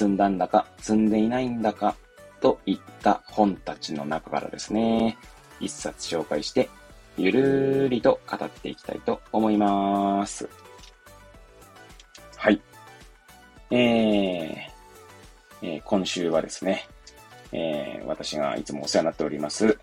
積んだんだか積んでいないんだか、といった本たちの中からですね、一冊紹介して、ゆるーりと語っていきたいと思います。はい。えー、えー、今週はですね、えー、私がいつもお世話になっております、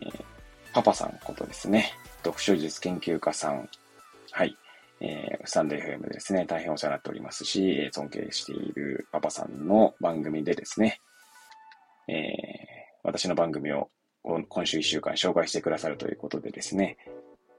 えー、パパさんことですね、読書術研究家さん、はい、えー、スタンド FM でですね、大変お世話になっておりますしえ、尊敬しているパパさんの番組でですね、えー、私の番組を今週1週間紹介してくださるということでですね、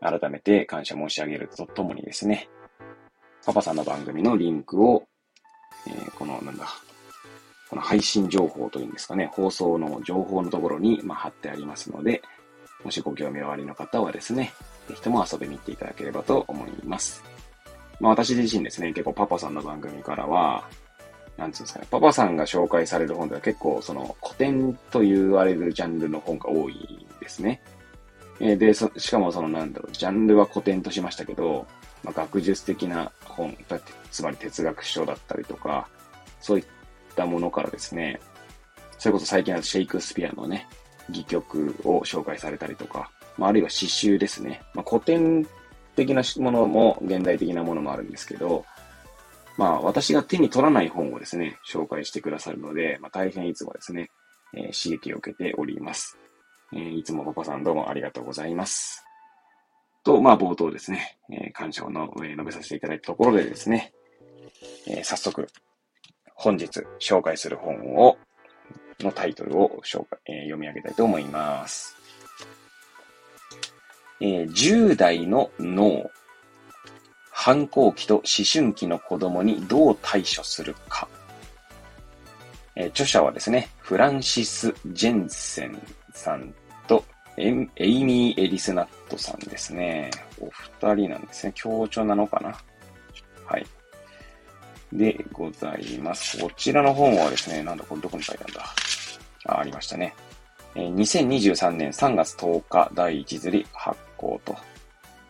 改めて感謝申し上げるとともにですね、パパさんの番組のリンクを、えー、この、なんだ、この配信情報というんですかね、放送の情報のところに、まあ、貼ってありますので、もしご興味おありの方はですね、ぜひとも遊びに行っていただければと思います。まあ私自身ですね、結構パパさんの番組からは、なんつうんですかね、パパさんが紹介される本では結構その古典と言われるジャンルの本が多いんですね。えで、しかもそのなんだろう、ジャンルは古典としましたけど、まあ、学術的な本、つまり哲学書だったりとか、そういったものからですね、それこそ最近はシェイクスピアのね、戯曲を紹介されたりとか、まあ、あるいは詩集ですね。まあ、古典的なものも現代的なものもあるんですけど、まあ私が手に取らない本をですね、紹介してくださるので、まあ、大変いつもですね、えー、刺激を受けております。えー、いつもパパさんどうもありがとうございます。と、まあ冒頭ですね、えー、感謝をの、え述べさせていただいたところでですね、え早速、本日紹介する本を、のタイトルを紹介、え読み上げたいと思います。え10代の脳、反抗期と思春期の子供にどう対処するか。え著者はですね、フランシス・ジェンセンさんとエイミー・エリスナットさんですね。お二人なんですね。協調なのかなはい。でございます。こちらの本はですね、なんだ、これどこに書いてあるんだあ、ありましたね。2023年3月10日第1釣り発行と。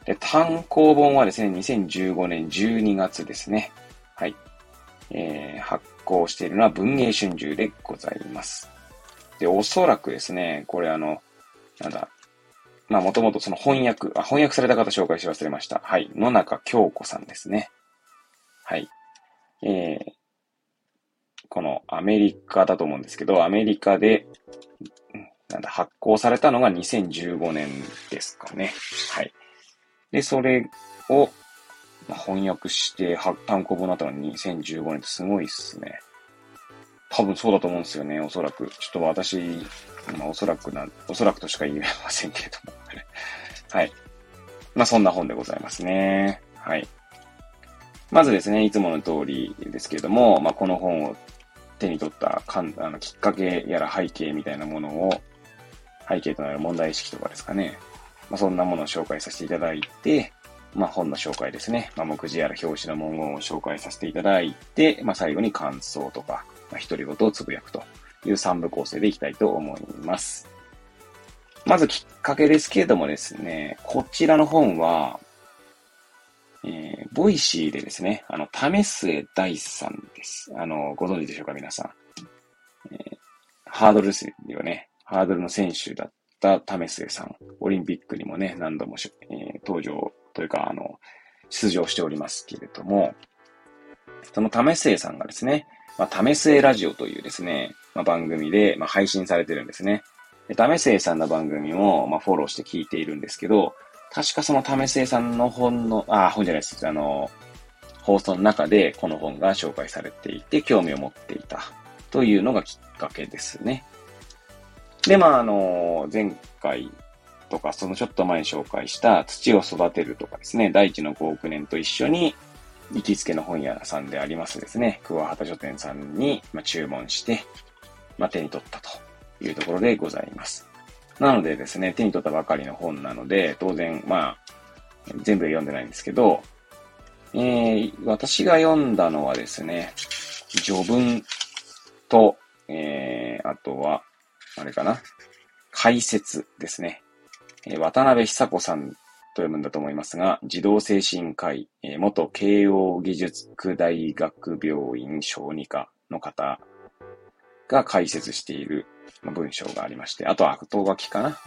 で、単行本はですね、2015年12月ですね。はい。えー、発行しているのは文芸春秋でございます。で、おそらくですね、これあの、なんだ、まあもともとその翻訳、あ、翻訳された方紹介し忘れました。はい。野中京子さんですね。はい。えー、このアメリカだと思うんですけど、アメリカで、なんだ、発行されたのが2015年ですかね。はい。で、それを、まあ、翻訳して、単行本になったのに2015年ってすごいっすね。多分そうだと思うんですよね、おそらく。ちょっと私、まあ、おそらくな、おそらくとしか言えませんけれども。はい。まあ、そんな本でございますね。はい。まずですね、いつもの通りですけれども、まあ、この本を手に取ったかんあのきっかけやら背景みたいなものを、背景となる問題意識とかですかね。まあ、そんなものを紹介させていただいて、まあ、本の紹介ですね。まあ、目次やら表紙の文言を紹介させていただいて、まあ、最後に感想とか、まあ、独り言をつぶやくという3部構成でいきたいと思います。まずきっかけですけれどもですね、こちらの本は、えー、 Voicy でですね、あの、為末大さんです。あの、ご存知でしょうか、皆さん。えー、ハードルですよね。ハードルの選手だった為末さん。オリンピックにもね、何度も、えー、登場というか、あの、出場しておりますけれども、その為末さんがですね、まあ、為末ラジオというですね、まあ、番組で、まあ、配信されてるんですね。で、為末さんの番組も、まあ、フォローして聞いているんですけど、確かその為末さんの本の、あ、本じゃないです。あの、放送の中でこの本が紹介されていて、興味を持っていたというのがきっかけですね。で、まあ、あの、前回とか、そのちょっと前に紹介した土を育てるとかですね、大地の5億年と一緒に、行きつけの本屋さんでありますですね、桑畑書店さんに、ま注文して、まあ、手に取ったというところでございます。なのでですね、手に取ったばかりの本なので、当然、まあ、全部読んでないんですけど、えー、私が読んだのはですね、序文と、えー、あとは、あれかな、解説ですね。えー、渡辺久子さんと読むんだと思いますが、児童精神科医、えー、元慶応義塾大学病院小児科の方が解説している文章がありまして、あとは後書きかな？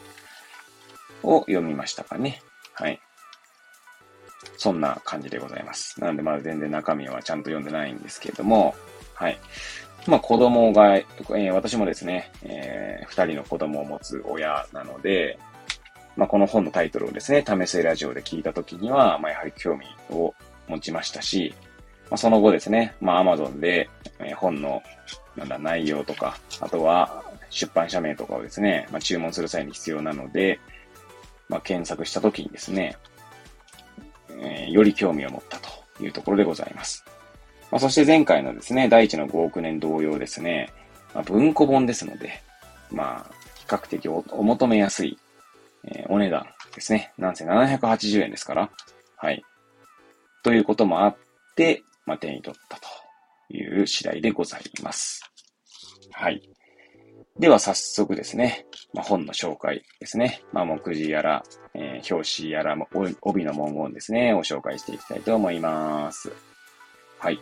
を読みましたかね。はい。そんな感じでございます。なのでまだ全然中身はちゃんと読んでないんですけれども、はい。まあ子供が、えー、私もですね、えー、人の子供を持つ親なので、まあこの本のタイトルをですね、試せラジオで聞いたときには、まあやはり興味を持ちましたし、まあその後ですね、まあ Amazon で、えー、本のなんだ、内容とか、あとは出版社名とかをですね、まあ、注文する際に必要なので、まあ、検索したときにですね、えー、より興味を持ったというところでございます。まあ、そして前回のですね、第一の5億年同様ですね、まあ、文庫本ですので、まあ、比較的お求めやすい、えー、お値段ですね。なんせ780円ですから、はい。ということもあって、まあ、手に取ったという次第でございます。はい。では早速ですね、まあ、本の紹介ですね。まあ、目次やら、えー、表紙やら、帯の文言ですね、を紹介していきたいと思います。はい。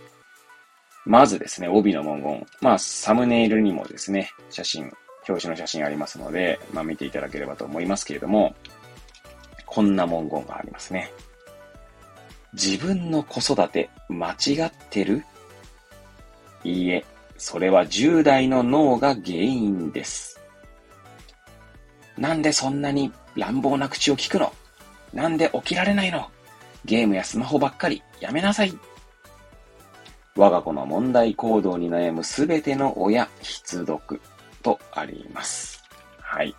まずですね、帯の文言。まあ、サムネイルにもですね、写真、表紙の写真ありますので、まあ、見ていただければと思いますけれども、こんな文言がありますね。自分の子育て間違ってる？いいえ、それは10代の脳が原因です。なんでそんなに乱暴な口を聞くの？なんで起きられないの？ゲームやスマホばっかりやめなさい。我が子の問題行動に悩むすべての親必読とあります。はい。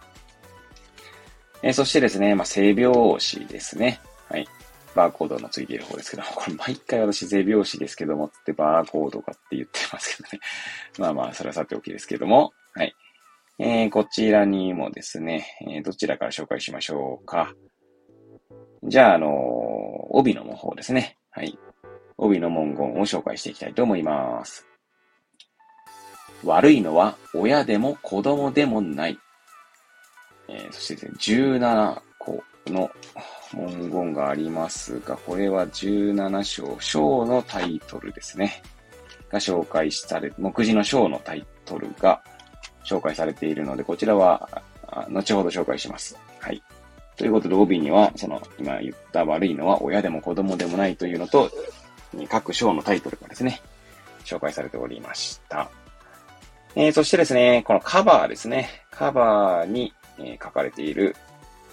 えー、そしてですね、まあ、性病死ですね。はい。バーコードのついている方ですけども、これ毎回私背拍子ですけども、ってバーコードかって言ってますけどね。まあまあ、それはさておきですけども、はい。えー、こちらにもですね、えー、どちらから紹介しましょうか。じゃあ、あのー、帯の方ですね。はい。帯の文言を紹介していきたいと思います。悪いのは親でも子供でもない。えー、そしてですね、17個の文言がありますが、これは17章、章のタイトルですね。が紹介され、目次の章のタイトルが紹介されているので、こちらは、後ほど紹介します。はい。ということで、帯には、その、今言った悪いのは親でも子供でもないというのと、各章のタイトルがですね、紹介されておりました。えー、そしてですね、このカバーですね。カバーに、えー、書かれている、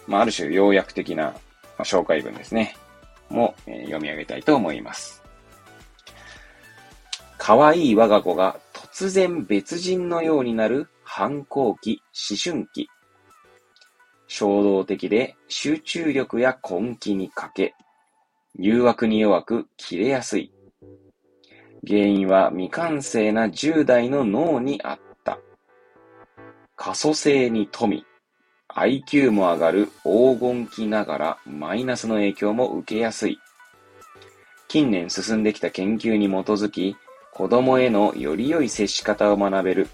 まあ、ある種要約的なまあ、紹介文ですね。も、えー、読み上げたいと思います。可愛い我が子が突然別人のようになる反抗期、思春期。衝動的で集中力や根気に欠け、誘惑に弱く切れやすい。原因は未完成な10代の脳にあった。可塑性に富み、IQ も上がる黄金期ながらマイナスの影響も受けやすい。近年進んできた研究に基づき、子供へのより良い接し方を学べる。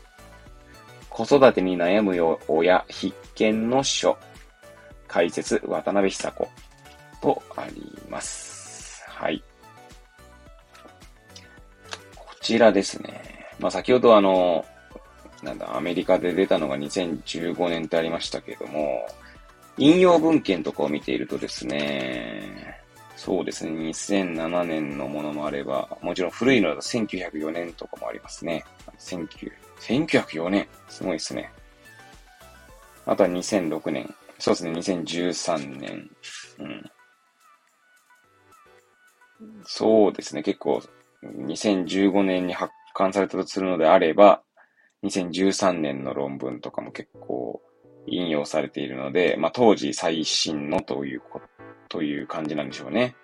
子育てに悩む親必見の書。解説、渡辺久子とあります。はい。こちらですね。まあ、先ほどあの、なんだ、アメリカで出たのが2015年ってありましたけども、引用文献とかを見ているとですね、そうですね、2007年のものもあれば、もちろん古いのだと1904年とかもありますね。19 1904年すごいですね。あとは2006年。そうですね、2013年。うん。そうですね、結構、2015年に発刊されたとするのであれば、2013年の論文とかも結構引用されているので、まあ、当時最新のというという感じなんでしょうね。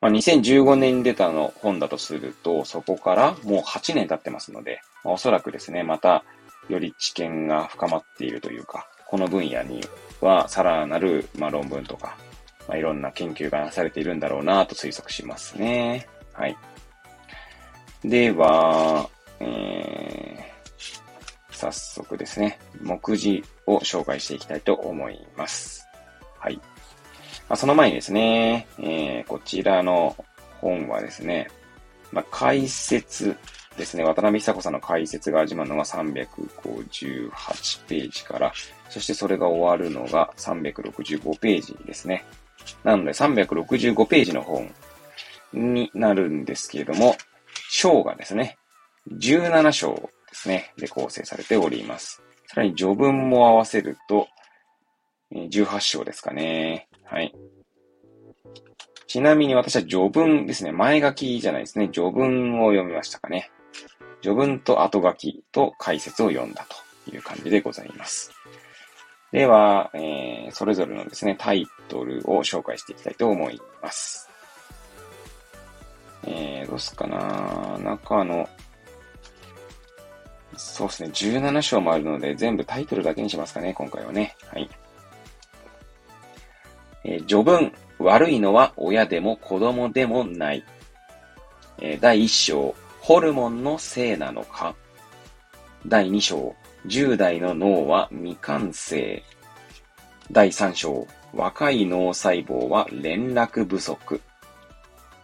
まあ、2015年に出たの本だとすると、そこからもう8年経ってますので、まあ、おそらくですね、また、より知見が深まっているというか、この分野にはさらなる、まあ、論文とか、まあ、いろんな研究がなされているんだろうなと推測しますね。はい。では、えー、早速ですね、目次を紹介していきたいと思います。はい。まあ、その前にですね、えー、こちらの本はですね、まあ、解説ですね、渡辺久子さんの解説が始まるのが358ページから、そしてそれが終わるのが365ページですね。なので365ページの本になるんですけれども、章がですね、17章ですね、で構成されております。さらに序文も合わせると、18章ですかね。はい。ちなみに私は序文ですね。前書きじゃないですね。序文を読みましたかね。序文と後書きと解説を読んだという感じでございます。では、えー、それぞれのですね、タイトルを紹介していきたいと思います。えー、どうすかな中の、そうですね、17章もあるので、全部タイトルだけにしますかね、今回はね。はい。えー、序文、悪いのは親でも子供でもない。えー、第1章、ホルモンのせいなのか。第2章、10代の脳は未完成。第3章、若い脳細胞は連絡不足。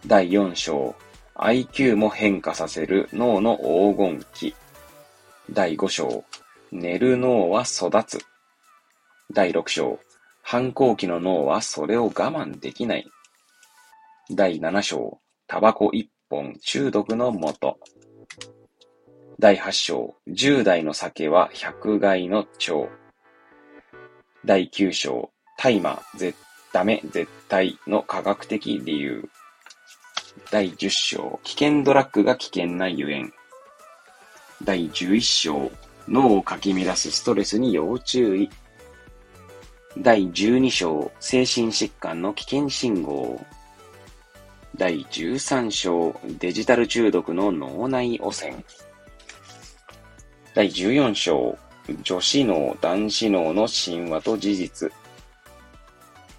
第4章、IQ も変化させる脳の黄金期。第5章、寝る脳は育つ。第6章、反抗期の脳はそれを我慢できない。第7章、タバコ一本中毒のもと。第8章、10代の酒は百害の長。第9章、大麻、絶、ダメ、絶対の科学的理由。第10章、危険ドラッグが危険なゆえん。第11章、脳をかき乱すストレスに要注意。第12章、精神疾患の危険信号。第13章、デジタル中毒の脳内汚染。第14章、女子脳、男子脳の神話と事実。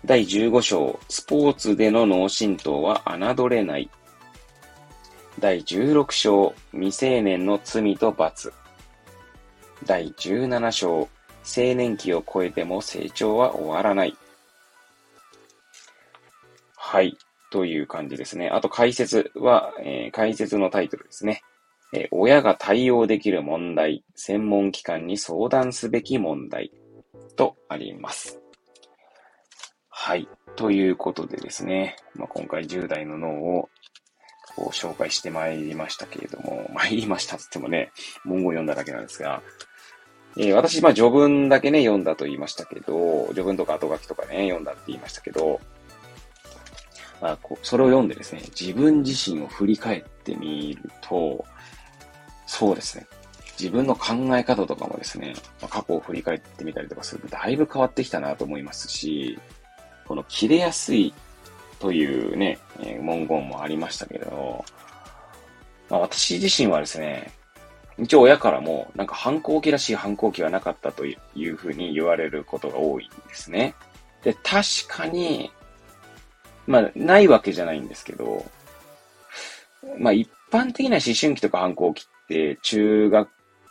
第15章、スポーツでの脳震盪は侮れない。第16章、未成年の罪と罰。第17章、青年期を超えても成長は終わらない。はい。という感じですね。あと解説は、えー、解説のタイトルですね。え、親が対応できる問題、専門機関に相談すべき問題とあります。はい。ということでですね、まあ、今回10代の脳をこう紹介してまいりましたけれども、参りましたっつってもね、文言を読んだだけなんですが、えー、私、まあ、序文だけね、読んだと言いましたけど、序文とか後書きとかね、読んだって言いましたけど、まあ、こうそれを読んでですね、自分自身を振り返ってみると、そうですね、自分の考え方とかもですね、まあ、過去を振り返ってみたりとかすると、だいぶ変わってきたなと思いますし、この切れやすいというね、えー、文言もありましたけれど、まあ、私自身はですね、一応親からも、なんか反抗期らしい反抗期はなかったというふうに言われることが多いんですね。で、確かに、まあ、ないわけじゃないんですけど、まあ、一般的な思春期とか反抗期って、中学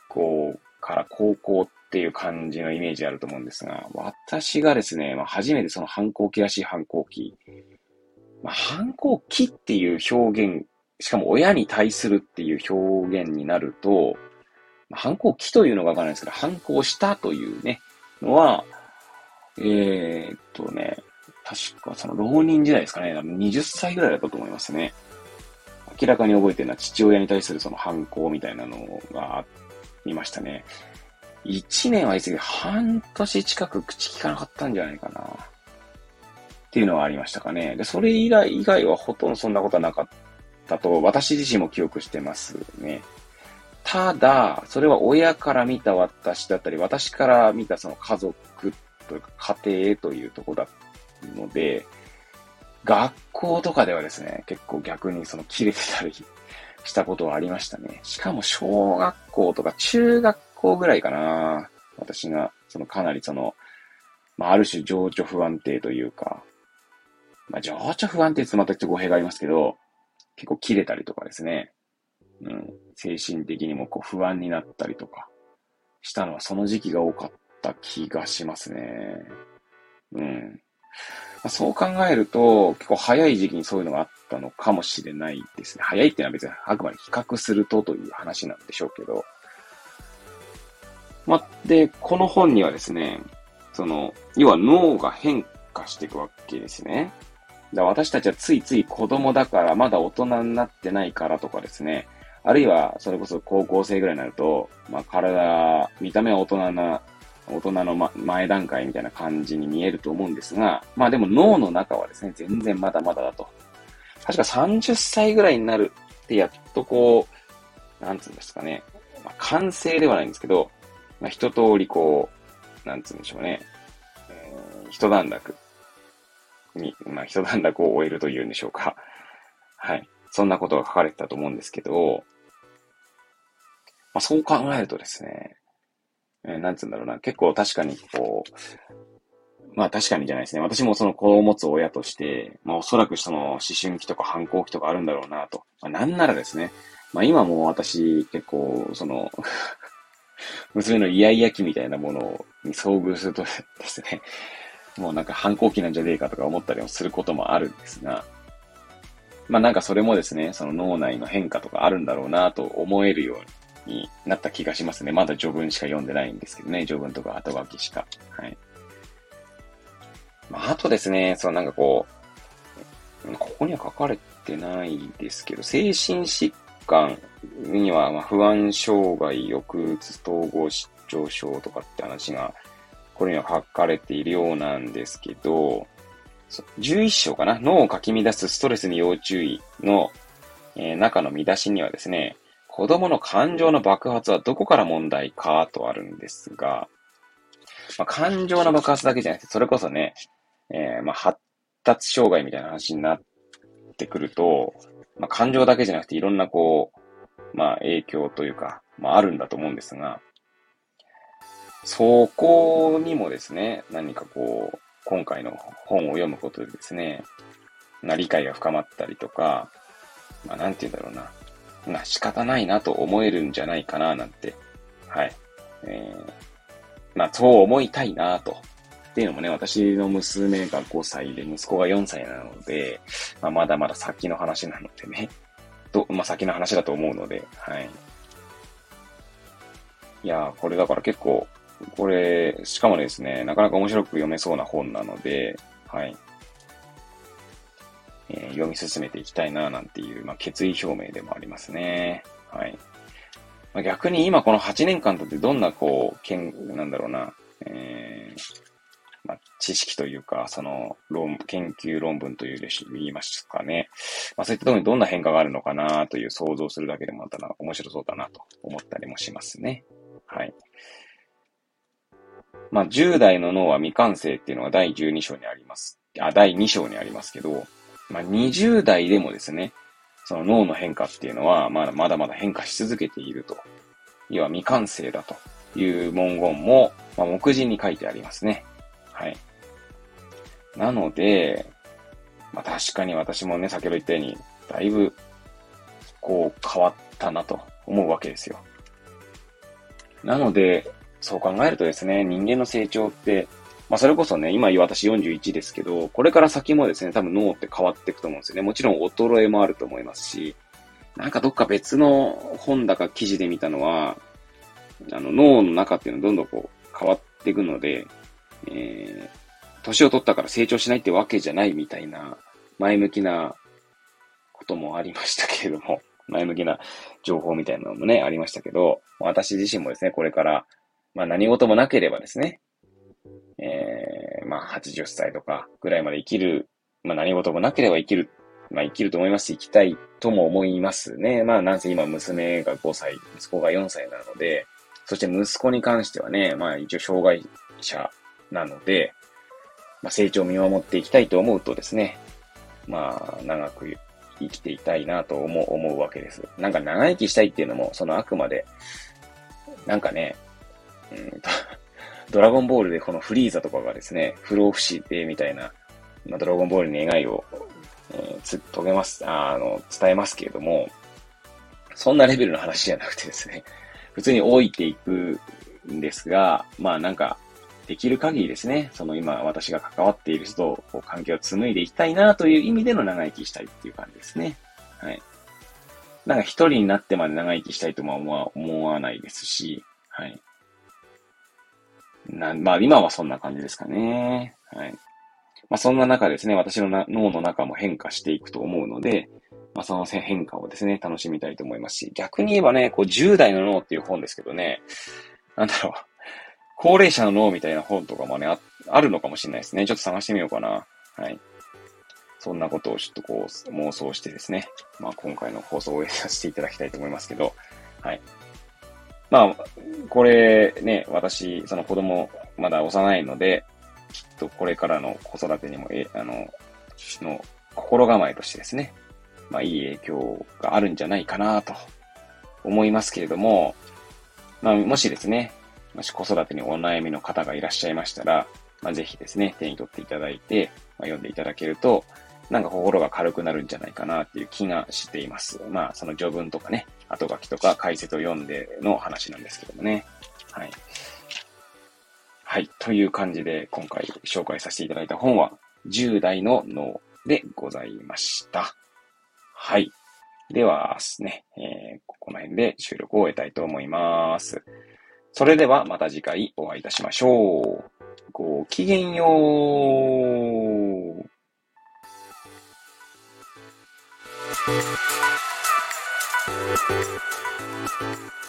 校から高校っていう感じのイメージあると思うんですが、私がですね、まあ、初めてその反抗期らしい反抗期、まあ、反抗期っていう表現しかも親に対するっていう表現になるとま、反抗期というのがわからないですけど、反抗したというね、のは、えー、っとね、確かその浪人時代ですかね、20歳ぐらいだったと思いますね。明らかに覚えてるのは父親に対するその反抗みたいなのがありましたね。1年は言い過ぎ半年近く口聞かなかったんじゃないかな。っていうのはありましたかね。で、それ以来以外はほとんどそんなことはなかったと私自身も記憶してますね。ただ、それは親から見た私だったり、私から見たその家族というか家庭というところだので、学校とかではですね、結構逆にその切れてたりしたことはありましたね。しかも小学校とか中学校ぐらいかな。私が、そのかなりその、まあ、ある種情緒不安定というか、まあ、情緒不安定ってまたちょっと語弊がありますけど、結構切れたりとかですね。うん。精神的にもこう不安になったりとかしたのはその時期が多かった気がしますね。うん。まあ、そう考えると、結構早い時期にそういうのがあったのかもしれないですね。早いっていうのは別にあくまで比較するとという話なんでしょうけど。まあ、で、この本にはですね、その、要は脳が変化していくわけですね。だ私たちはついつい子供だからまだ大人になってないからとかですね、あるいはそれこそ高校生ぐらいになると、まあ体、見た目は大人な、大人の、ま、前段階みたいな感じに見えると思うんですが、まあでも脳の中はですね、全然まだまだだと。確か30歳ぐらいになるってやっとこう、なんつうんですかね、まあ、完成ではないんですけど、まあ一通りこう、なんつうんでしょうね、えー、一段落に、まあ、一段落を終えるというんでしょうか。はい。そんなことが書かれてたと思うんですけど、まあ、そう考えるとですね、えー、なんつうんだろうな、結構確かにこう、まあ確かにじゃないですね。私もその子を持つ親として、まあおそらくその思春期とか反抗期とかあるんだろうなと。まあなんならですね、まあ今も私結構その 娘のイヤイヤ期みたいなものに遭遇するとですね、もうなんか反抗期なんじゃねえかとか思ったりもすることもあるんですが、まあなんかそれもですね、その脳内の変化とかあるんだろうなと思えるようにになった気がしますね。まだ序文しか読んでないんですけどね、序文とか後書きしか。はい。まああとですね、そのなんかこう、ここには書かれてないですけど、精神疾患には、ま不安障害、抑うつ、統合失調症とかって話がこれには書かれているようなんですけど、11章かな？脳をかき乱すストレスに要注意の、えー、中の見出しにはですね、子供の感情の爆発はどこから問題かとあるんですが、まあ、感情の爆発だけじゃなくて、それこそね、えー、まあ、発達障害みたいな話になってくると、まあ、感情だけじゃなくていろんなこう、まあ、影響というか、まあ、あるんだと思うんですが、そこにもですね、何かこう、今回の本を読むことでですね、な理解が深まったりとか、まあなんて言うんだろうな、まあ仕方ないなと思えるんじゃないかななんて、はい。えー、まあそう思いたいなと。っていうのもね、私の娘が5歳で息子が4歳なので、まあまだまだ先の話なのでね、と、まあ先の話だと思うので、はい。いやこれだから結構、これ、しかもですね、なかなか面白く読めそうな本なので、はい。えー、読み進めていきたいな、なんていう、まあ、決意表明でもありますね。はい。まあ、逆に今この8年間とってどんな、こう、けん、なんだろうな、えー、まあ、知識というか、その、論、研究論文というでし、言いますかね。まあ、そういったところにどんな変化があるのかなという想像するだけでもまたな、面白そうだなと思ったりもしますね。はい。まあ、10代の脳は未完成っていうのが第12章にあります。あ、第2章にありますけど、まあ、20代でもですね、その脳の変化っていうのは、まだまだまだ変化し続けていると。要は未完成だという文言も、まあ、目次に書いてありますね。はい。なので、まあ、確かに私もね、先ほど言ったように、だいぶ、こう、変わったなと思うわけですよ。なので、そう考えるとですね、人間の成長って、まあそれこそね、今私41ですけど、これから先もですね、多分脳って変わっていくと思うんですよね。もちろん衰えもあると思いますし、なんかどっか別の本だか記事で見たのは、あの脳の中っていうのはどんどんこう変わっていくので、えー、年を取ったから成長しないってわけじゃないみたいな前向きなこともありましたけれども、前向きな情報みたいなのもね、ありましたけど、私自身もですね、これからまあ何事もなければですね、えー、まあ80歳とかぐらいまで生きる、まあ何事もなければ生きる、まあ生きると思いますし、生きたいとも思いますね。まあなんせ今娘が5歳、息子が4歳なので、そして息子に関してはね、まあ一応障害者なので、まあ成長を見守っていきたいと思うとですね、まあ、長く生きていたいなと思う、思うわけです。なんか長生きしたいっていうのも、そのあくまで、なんかね、うんドラゴンボールでこのフリーザとかがですね、不老不死でみたいな、まあ、ドラゴンボールに願いを、えー、つ、遂げます、あの、伝えますけれども、そんなレベルの話じゃなくてですね、普通に老いていくんですが、まあなんか、できる限りですね、その今私が関わっている人とこう関係を紡いでいきたいなという意味での長生きしたいっていう感じですね。はい。なんか一人になってまで長生きしたいとも思わないですし、はい。なまあ今はそんな感じですかね。はい。まあそんな中ですね、私の脳の中も変化していくと思うので、まあその変化をですね、楽しみたいと思いますし、逆に言えばね、こう10代の脳っていう本ですけどね、なんだろう、高齢者の脳みたいな本とかもね、ああるのかもしれないですね。ちょっと探してみようかな。はい。そんなことをちょっとこう妄想してですね、まあ今回の放送を終えさせていただきたいと思いますけど、はい。まあ、これね、私、その子供、まだ幼いので、きっとこれからの子育てにも、え、あの、の心構えとしてですね、まあいい影響があるんじゃないかなと思いますけれども、まあもしですね、もし子育てにお悩みの方がいらっしゃいましたら、まあ、ぜひですね、手に取っていただいて、まあ、読んでいただけると、なんか心が軽くなるんじゃないかなっていう気がしています。まあ、その序文とかね、後書きとか解説を読んでの話なんですけどもね。はい。はい。という感じで、今回紹介させていただいた本は、10代の脳でございました。はい。ではですね、えー、この辺で収録を終えたいと思います。それではまた次回お会いいたしましょう。ごきげんよう。Thank you.